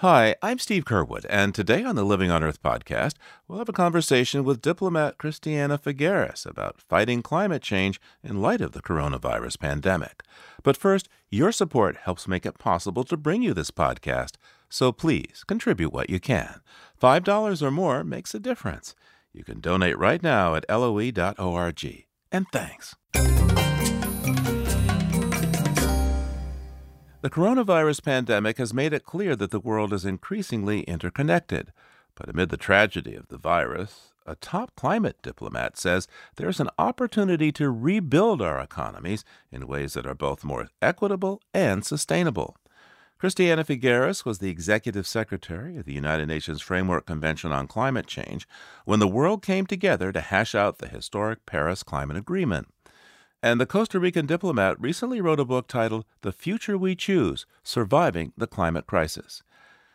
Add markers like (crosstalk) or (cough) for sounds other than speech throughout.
Hi, I'm Steve Curwood, and today on the Living on Earth podcast, we'll have a conversation with diplomat Christiana Figueres about fighting climate change in light of the coronavirus pandemic. But first, your support helps make it possible to bring you this podcast, so please contribute what you can. $5 or more makes a difference. You can donate right now at loe.org. And thanks. The coronavirus pandemic has made it clear that the world is increasingly interconnected. But amid the tragedy of the virus, a top climate diplomat says there's an opportunity to rebuild our economies in ways that are both more equitable and sustainable. Christiana Figueres was the executive secretary of the United Nations Framework Convention on Climate Change when the world came together to hash out the historic Paris Climate Agreement. And the Costa Rican diplomat recently wrote a book titled The Future We Choose Surviving the Climate Crisis.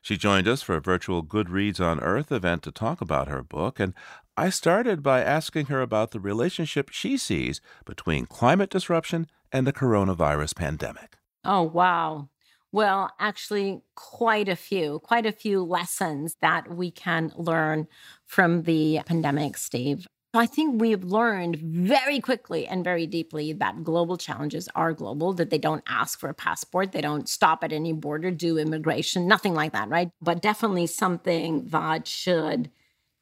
She joined us for a virtual Good Reads on Earth event to talk about her book, and I started by asking her about the relationship she sees between climate disruption and the coronavirus pandemic. Oh, wow. Well, actually, quite a few, quite a few lessons that we can learn from the pandemic, Steve. I think we've learned very quickly and very deeply that global challenges are global, that they don't ask for a passport, they don't stop at any border, do immigration, nothing like that, right? But definitely something that should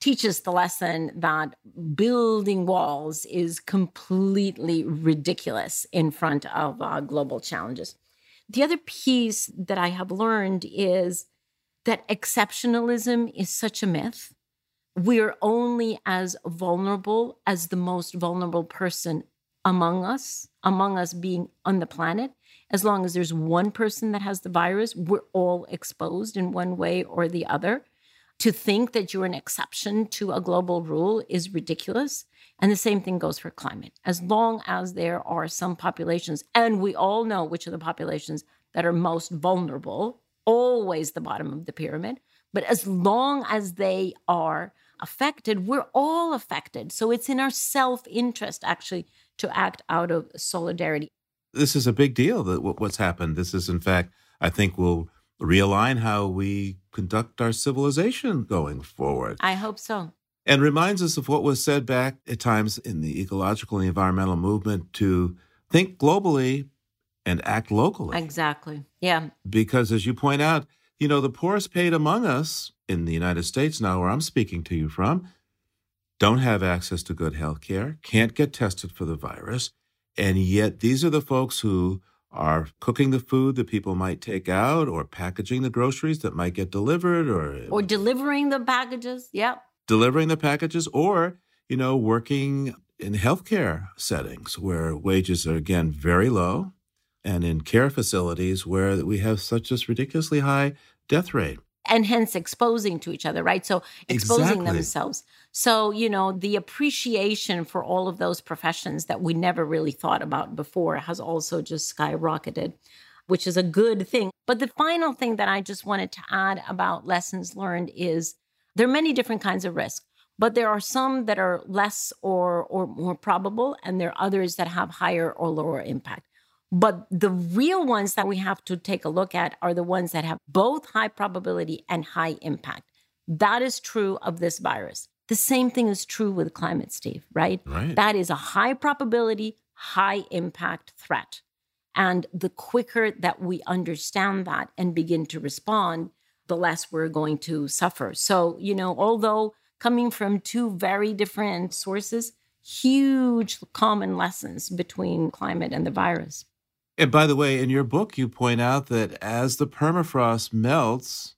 teach us the lesson that building walls is completely ridiculous in front of uh, global challenges. The other piece that I have learned is that exceptionalism is such a myth we're only as vulnerable as the most vulnerable person among us, among us being on the planet. As long as there's one person that has the virus, we're all exposed in one way or the other. To think that you're an exception to a global rule is ridiculous. And the same thing goes for climate. As long as there are some populations, and we all know which are the populations that are most vulnerable, always the bottom of the pyramid. But as long as they are affected, we're all affected. So it's in our self interest actually to act out of solidarity. This is a big deal that what's happened. This is, in fact, I think will realign how we conduct our civilization going forward. I hope so. And reminds us of what was said back at times in the ecological and environmental movement to think globally and act locally. Exactly. Yeah. Because as you point out, you know, the poorest paid among us in the United States now, where I'm speaking to you from, don't have access to good health care, can't get tested for the virus. And yet, these are the folks who are cooking the food that people might take out or packaging the groceries that might get delivered or or delivering the packages yep delivering the packages or you know working in healthcare settings where wages are again very low and in care facilities where we have such a ridiculously high death rate and hence exposing to each other, right? So exposing exactly. themselves. So, you know, the appreciation for all of those professions that we never really thought about before has also just skyrocketed, which is a good thing. But the final thing that I just wanted to add about lessons learned is there are many different kinds of risk, but there are some that are less or or more probable and there are others that have higher or lower impact. But the real ones that we have to take a look at are the ones that have both high probability and high impact. That is true of this virus. The same thing is true with climate, Steve, right? right? That is a high probability, high impact threat. And the quicker that we understand that and begin to respond, the less we're going to suffer. So, you know, although coming from two very different sources, huge common lessons between climate and the virus. And by the way, in your book, you point out that as the permafrost melts,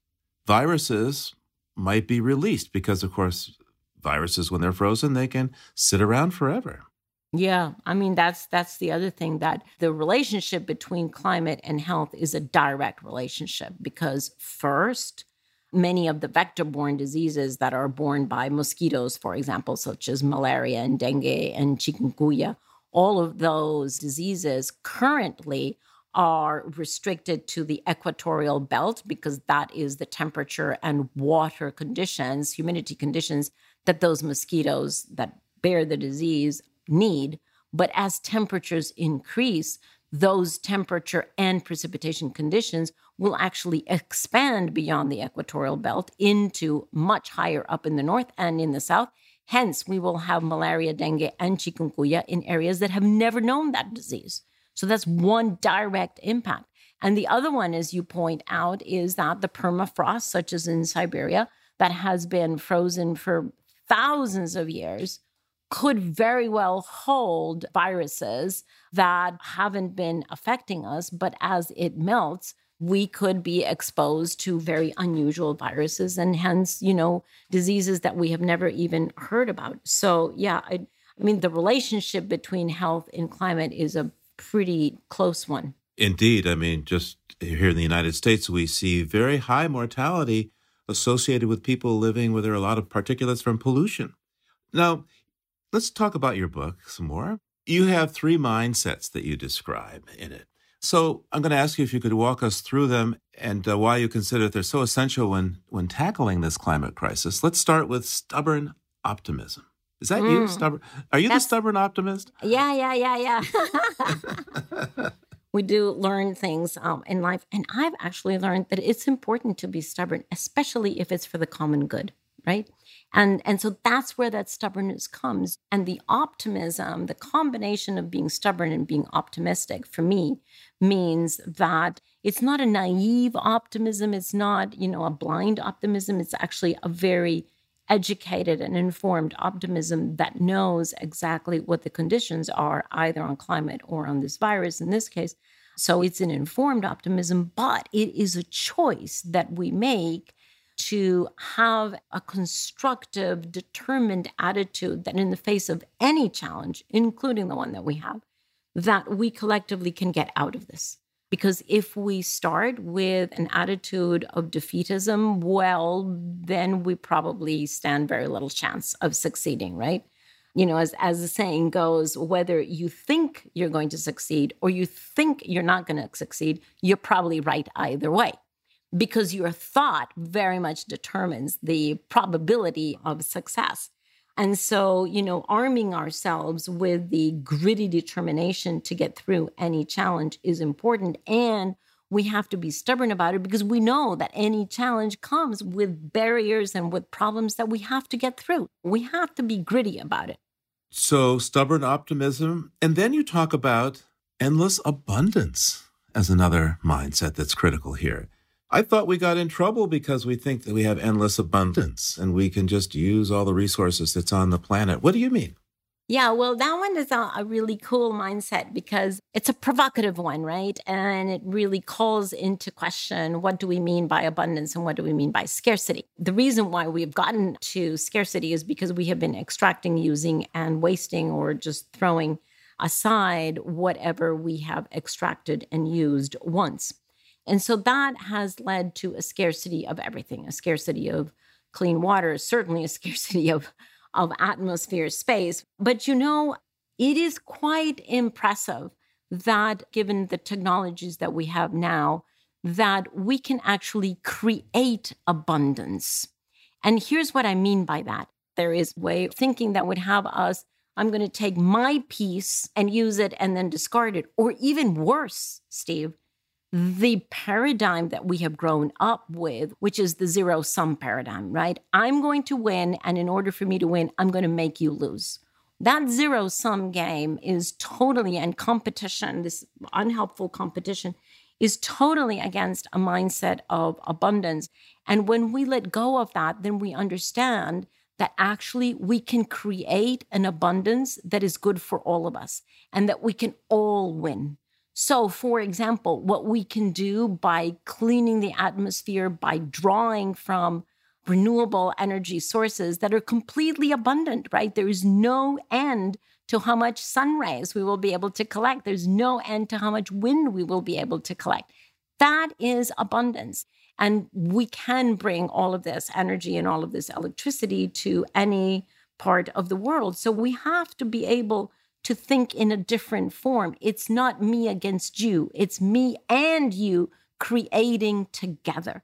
viruses might be released because, of course, viruses, when they're frozen, they can sit around forever. Yeah, I mean that's that's the other thing that the relationship between climate and health is a direct relationship because first many of the vector-borne diseases that are borne by mosquitoes for example such as malaria and dengue and chikungunya all of those diseases currently are restricted to the equatorial belt because that is the temperature and water conditions, humidity conditions that those mosquitoes that bear the disease need. But as temperatures increase, those temperature and precipitation conditions will actually expand beyond the equatorial belt into much higher up in the north and in the south. Hence, we will have malaria, dengue, and chikungunya in areas that have never known that disease. So that's one direct impact. And the other one, as you point out, is that the permafrost, such as in Siberia, that has been frozen for thousands of years, could very well hold viruses that haven't been affecting us. But as it melts, we could be exposed to very unusual viruses and hence, you know, diseases that we have never even heard about. So, yeah, I, I mean, the relationship between health and climate is a pretty close one. Indeed. I mean, just here in the United States, we see very high mortality associated with people living where there are a lot of particulates from pollution. Now, let's talk about your book some more. You have three mindsets that you describe in it. So I'm going to ask you if you could walk us through them and uh, why you consider they're so essential when when tackling this climate crisis. Let's start with stubborn optimism. Is that mm. you, stubborn? Are you That's, the stubborn optimist? Yeah, yeah, yeah, yeah. (laughs) we do learn things um, in life, and I've actually learned that it's important to be stubborn, especially if it's for the common good, right? And and so that's where that stubbornness comes, and the optimism, the combination of being stubborn and being optimistic, for me, means that it's not a naive optimism. It's not you know a blind optimism. It's actually a very educated and informed optimism that knows exactly what the conditions are, either on climate or on this virus in this case. So it's an informed optimism, but it is a choice that we make to have a constructive, determined attitude that in the face of any challenge, including the one that we have, that we collectively can get out of this. Because if we start with an attitude of defeatism, well, then we probably stand very little chance of succeeding, right? You know, as, as the saying goes, whether you think you're going to succeed or you think you're not going to succeed, you're probably right either way because your thought very much determines the probability of success. And so, you know, arming ourselves with the gritty determination to get through any challenge is important. And we have to be stubborn about it because we know that any challenge comes with barriers and with problems that we have to get through. We have to be gritty about it. So, stubborn optimism. And then you talk about endless abundance as another mindset that's critical here. I thought we got in trouble because we think that we have endless abundance and we can just use all the resources that's on the planet. What do you mean? Yeah, well, that one is a, a, really cool mindset because it's a provocative one, right? And it really calls into question what do we mean by abundance and what do we mean by scarcity? The reason why we've gotten to scarcity is because we have been extracting, using, and wasting or just throwing aside whatever we have extracted and used once. And so that has led to a scarcity of everything, a scarcity of clean water, (laughs) certainly a scarcity of, of atmosphere space. But you know, it is quite impressive that given the technologies that we have now, that we can actually create abundance. And here's what I mean by that. There is way of thinking that would have us, I'm going to take my piece and use it and then discard it. Or even worse, Steve, the paradigm that we have grown up with, which is the zero sum paradigm, right? I'm going to win. And in order for me to win, I'm going to make you lose. That zero sum game is totally, and competition, this unhelpful competition, is totally against a mindset of abundance. And when we let go of that, then we understand that actually we can create an abundance that is good for all of us and that we can all win. So, for example, what we can do by cleaning the atmosphere, by drawing from renewable energy sources that are completely abundant, right? There is no end to how much sun rays we will be able to collect. There's no end to how much wind we will be able to collect. That is abundance. And we can bring all of this energy and all of this electricity to any part of the world. So we have to be able to think in a different form. It's not me against you, it's me and you creating together.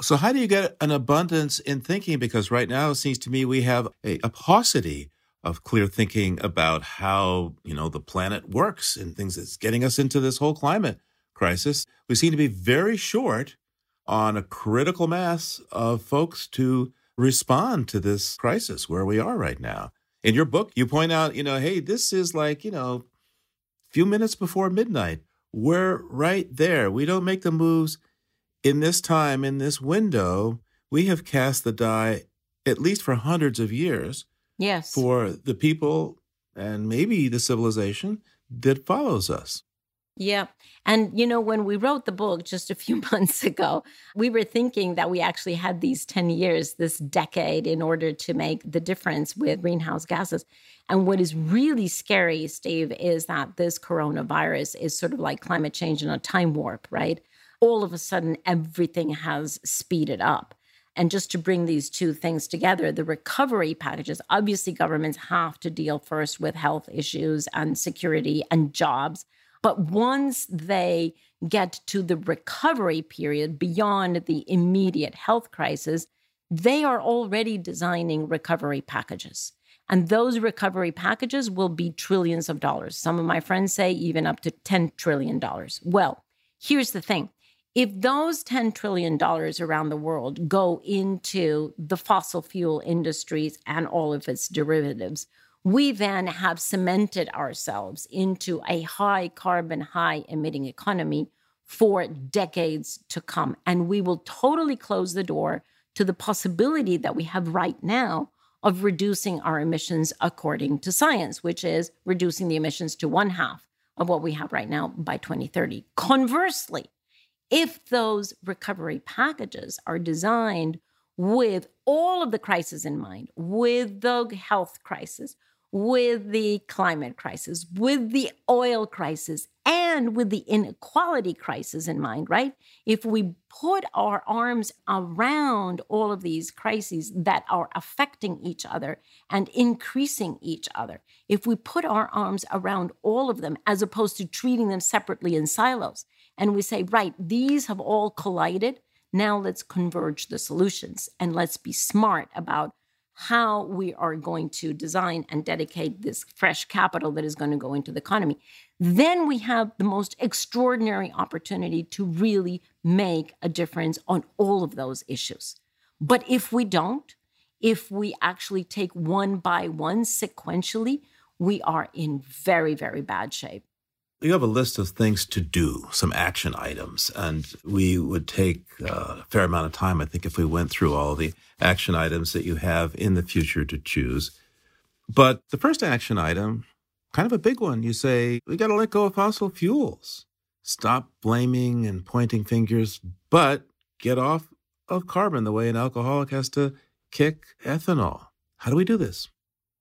So, how do you get an abundance in thinking? Because right now it seems to me we have a, a paucity of clear thinking about how, you know, the planet works and things that's getting us into this whole climate crisis. We seem to be very short on a critical mass of folks to respond to this crisis where we are right now. In your book, you point out, you know, hey, this is like, you know, a few minutes before midnight. We're right there. We don't make the moves in this time, in this window. We have cast the die, at least for hundreds of years, yes, for the people and maybe the civilization that follows us. Yeah. And, you know, when we wrote the book just a few (laughs) months ago, we were thinking that we actually had these 10 years, this decade, in order to make the difference with greenhouse gases. And what is really scary, Steve, is that this coronavirus is sort of like climate change in a time warp, right? All of a sudden, everything has speeded up. And just to bring these two things together, the recovery packages, obviously, governments have to deal first with health issues and security and jobs. But once they get to the recovery period beyond the immediate health crisis, they are already designing recovery packages. And those recovery packages will be trillions of dollars. Some of my friends say even up to $10 trillion. Well, here's the thing if those $10 trillion around the world go into the fossil fuel industries and all of its derivatives, we then have cemented ourselves into a high carbon, high emitting economy for decades to come. And we will totally close the door to the possibility that we have right now of reducing our emissions according to science, which is reducing the emissions to one half of what we have right now by 2030. Conversely, if those recovery packages are designed with all of the crises in mind, with the health crisis, with the climate crisis, with the oil crisis, and with the inequality crisis in mind, right? If we put our arms around all of these crises that are affecting each other and increasing each other, if we put our arms around all of them as opposed to treating them separately in silos, and we say, right, these have all collided. Now let's converge the solutions and let's be smart about how we are going to design and dedicate this fresh capital that is going to go into the economy, then we have the most extraordinary opportunity to really make a difference on all of those issues. But if we don't, if we actually take one by one sequentially, we are in very, very bad shape. You have a list of things to do, some action items, and we would take uh, a fair amount of time, I think, if we went through all the action items that you have in the future to choose. But the first action item, kind of a big one, you say, we got to let go of fossil fuels. Stop blaming and pointing fingers, but get off of carbon the way an alcoholic has to kick ethanol. How do we do this?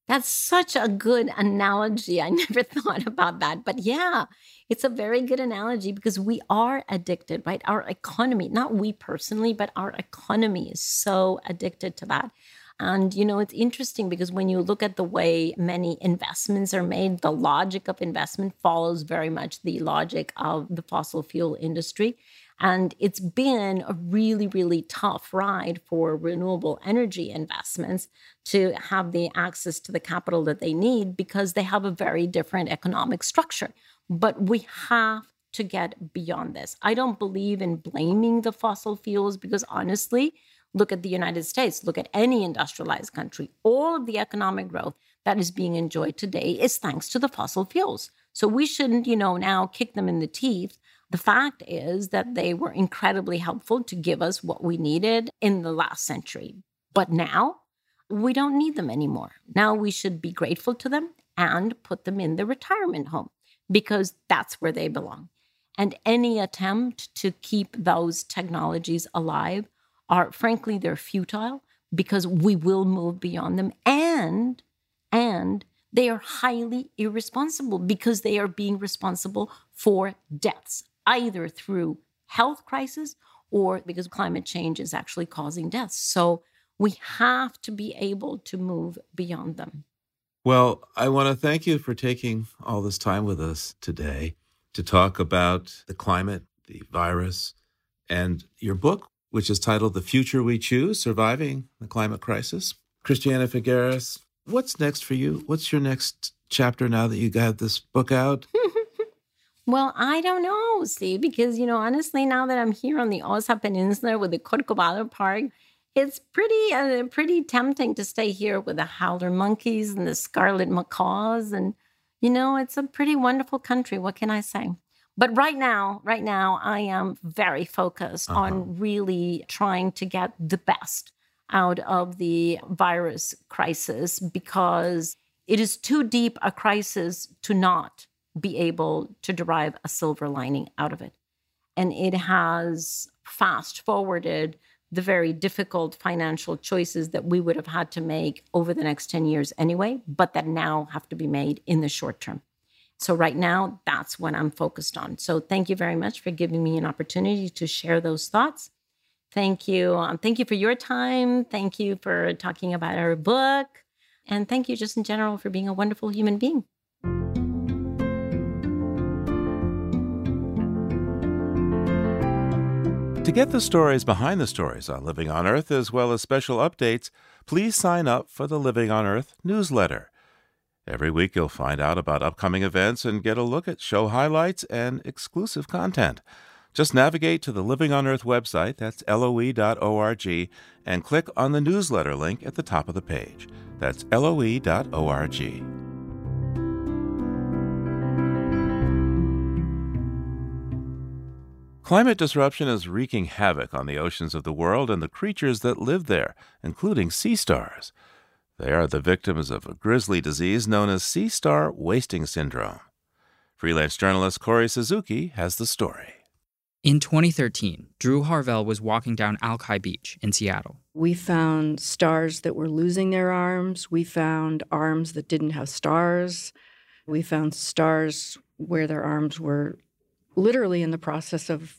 That's such a good analogy. I (laughs) never thought about that. But yeah, it's a very good analogy because we are addicted, right? Our economy, not we personally, but our economy is so addicted to that. And, you know, it's interesting because when you look at the way many investments are made, the logic of investment follows very much the logic of the fossil fuel industry. And it's been a really, really tough ride for renewable energy investments to have the access to the capital that they need because they have a very different economic structure. But we have to get beyond this. I don't believe in blaming the fossil fuels because honestly, look at the United States, look at any industrialized country. All of the economic growth that is being enjoyed today is thanks to the fossil fuels. So we shouldn't, you know, now kick them in the teeth the fact is that they were incredibly helpful to give us what we needed in the last century. But now we don't need them anymore. Now we should be grateful to them and put them in the retirement home because that's where they belong. And any attempt to keep those technologies alive are frankly they're futile because we will move beyond them and and they are highly irresponsible because they are being responsible for deaths either through health crisis or because climate change is actually causing deaths. So we have to be able to move beyond them. Well, I want to thank you for taking all this time with us today to talk about the climate, the virus, and your book, which is titled The Future We Choose Surviving the Climate Crisis. Christiana Figueres, What's next for you? What's your next chapter now that you got this book out? Hmm. Well, I don't know, see, because, you know, honestly, now that I'm here on the Osa Peninsula with the Corcovado Park, it's pretty uh, pretty tempting to stay here with the howler monkeys and the scarlet macaws and you know it's a pretty wonderful country what can i say but right now right now i am very focused uh-huh. on really trying to get the best out of the virus crisis because it is too deep a crisis to not be able to derive a silver lining out of it. And it has fast forwarded the very difficult financial choices that we would have had to make over the next 10 years anyway, but that now have to be made in the short term. So, right now, that's what I'm focused on. So, thank you very much for giving me an opportunity to share those thoughts. Thank you. Um, thank you for your time. Thank you for talking about our book. And thank you, just in general, for being a wonderful human being. To get the stories behind the stories on Living on Earth, as well as special updates, please sign up for the Living on Earth newsletter. Every week, you'll find out about upcoming events and get a look at show highlights and exclusive content. Just navigate to the Living on Earth website, that's loe.org, and click on the newsletter link at the top of the page. That's loe.org. Climate disruption is wreaking havoc on the oceans of the world and the creatures that live there, including sea stars. They are the victims of a grisly disease known as sea star wasting syndrome. Freelance journalist Kori Suzuki has the story. In 2013, Drew Harvell was walking down Alki Beach in Seattle. We found stars that were losing their arms. We found arms that didn't have stars. We found stars where their arms were literally in the process of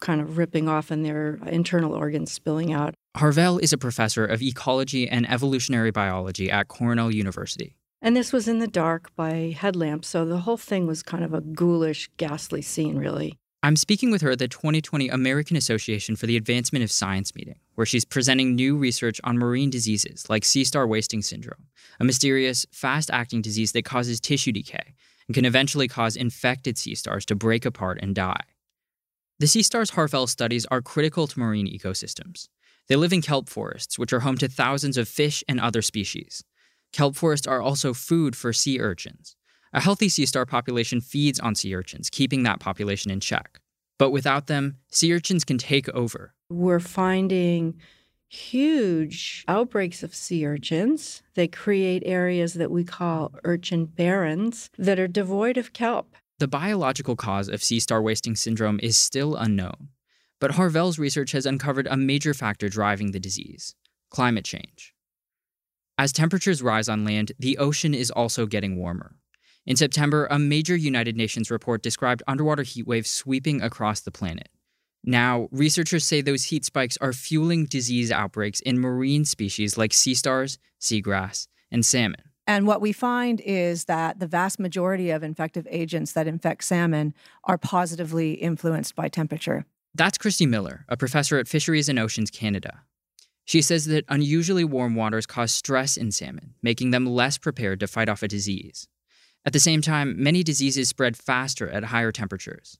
kind of ripping off and their internal organs spilling out. Harvell is a professor of ecology and evolutionary biology at Cornell University. And this was in the dark by headlamps, so the whole thing was kind of a ghoulish, ghastly scene, really. I'm speaking with her at the 2020 American Association for the Advancement of Science meeting, where she's presenting new research on marine diseases like sea star wasting syndrome, a mysterious, fast acting disease that causes tissue decay and can eventually cause infected sea stars to break apart and die. The sea stars Harvell studies are critical to marine ecosystems. They live in kelp forests, which are home to thousands of fish and other species. Kelp forests are also food for sea urchins. A healthy sea star population feeds on sea urchins, keeping that population in check. But without them, sea urchins can take over. We're finding huge outbreaks of sea urchins. They create areas that we call urchin barrens that are devoid of kelp. The biological cause of sea star wasting syndrome is still unknown, but Harvell's research has uncovered a major factor driving the disease climate change. As temperatures rise on land, the ocean is also getting warmer. In September, a major United Nations report described underwater heat waves sweeping across the planet. Now, researchers say those heat spikes are fueling disease outbreaks in marine species like sea stars, seagrass, and salmon. And what we find is that the vast majority of infective agents that infect salmon are positively influenced by temperature. That's Kristi Miller, a professor at Fisheries and Oceans Canada. She says that unusually warm waters cause stress in salmon, making them less prepared to fight off a disease. At the same time, many diseases spread faster at higher temperatures.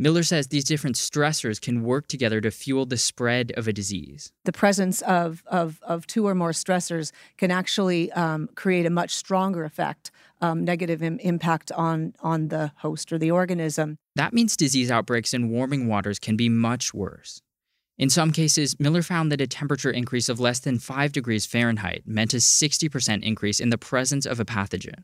Miller says these different stressors can work together to fuel the spread of a disease. The presence of, of, of two or more stressors can actually um, create a much stronger effect, um, negative Im- impact on, on the host or the organism. That means disease outbreaks in warming waters can be much worse. In some cases, Miller found that a temperature increase of less than 5 degrees Fahrenheit meant a 60% increase in the presence of a pathogen.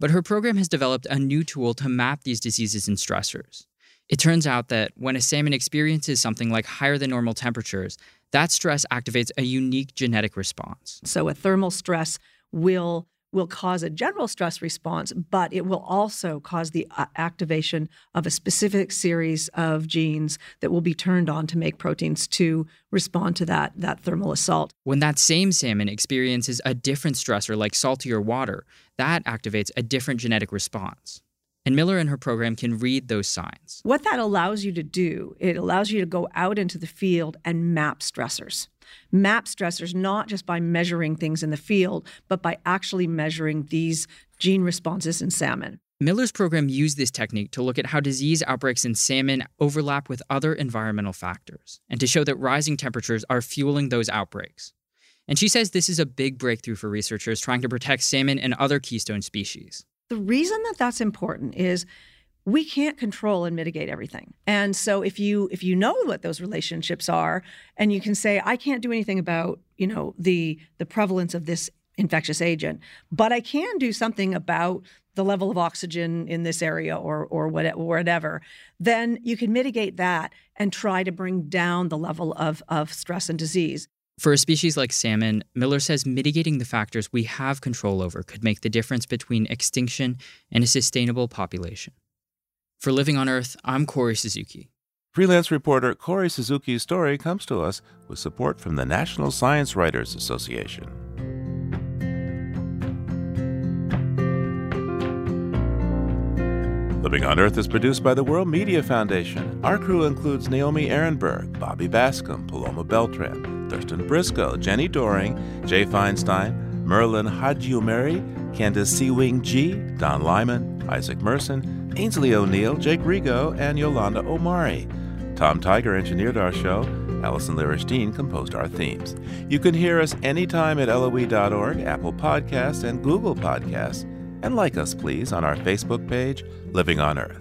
But her program has developed a new tool to map these diseases and stressors. It turns out that when a salmon experiences something like higher than normal temperatures, that stress activates a unique genetic response. So a thermal stress will will cause a general stress response, but it will also cause the uh, activation of a specific series of genes that will be turned on to make proteins to respond to that, that thermal assault. When that same salmon experiences a different stressor like saltier water, that activates a different genetic response. And Miller and her program can read those signs. What that allows you to do, it allows you to go out into the field and map stressors. map stressors not just by measuring things in the field, but by actually measuring these gene responses in salmon. Miller's program used this technique to look at how disease outbreaks in salmon overlap with other environmental factors and to show that rising temperatures are fueling those outbreaks. And she says this is a big breakthrough for researchers trying to protect salmon and other keystone species. The reason that that's important is we can't control and mitigate everything. And so if you if you know what those relationships are and you can say I can't do anything about, you know, the the prevalence of this infectious agent, but I can do something about the level of oxygen in this area or or whatever, then you can mitigate that and try to bring down the level of of stress and disease. For a species like salmon, Miller says mitigating the factors we have control over could make the difference between extinction and a sustainable population. For Living on Earth, I'm Kori Suzuki. Freelance reporter Kori Suzuki's story comes to us with support from the National Science Writers Association. Living on Earth is produced by the World Media Foundation. Our crew includes Naomi Arenberg, Bobby Bascomb, Paloma Beltran, Thurston Briscoe, Jenni Doering, Jay Feinstein, Merlin Hadjiumeri, Candace Seawing G, Don Lyman, Isaac Merson, Ainsley O'Neill, Jake Rego, and Yolanda Omari. Tom Tiger engineered our show. Allison Lirish Dean composed our themes. You can hear us anytime at LOE.org, Apple Podcasts, and Google Podcasts. And like us, please, on our Facebook page, Living on Earth.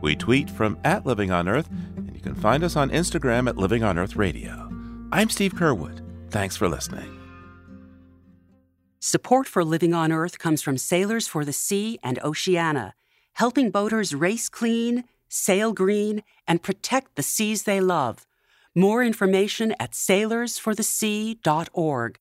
We tweet from at Living on Earth, and you can find us on Instagram at Living on Earth Radio. I'm Steve Curwood. Thanks for listening. Support for Living on Earth comes from Sailors for the Sea and Oceana, helping boaters race clean, sail green, and protect the seas they love. More information at sailorsforthesea.org.